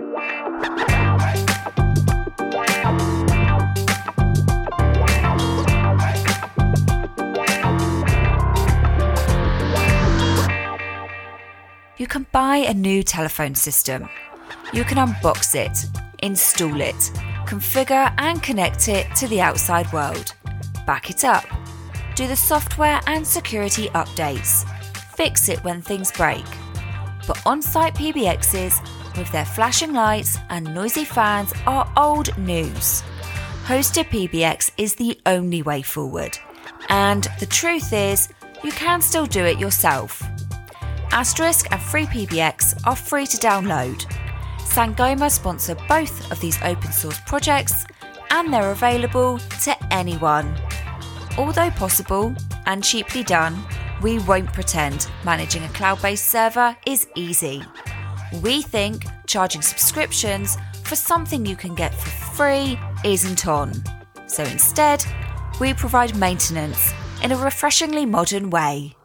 You can buy a new telephone system. You can unbox it, install it, configure and connect it to the outside world, back it up, do the software and security updates, fix it when things break. But on site PBXs, with their flashing lights and noisy fans, are old news. Hosted PBX is the only way forward. And the truth is, you can still do it yourself. Asterisk and FreePBX are free to download. Sangoma sponsor both of these open source projects and they're available to anyone. Although possible and cheaply done, we won't pretend managing a cloud based server is easy. We think charging subscriptions for something you can get for free isn't on. So instead, we provide maintenance in a refreshingly modern way.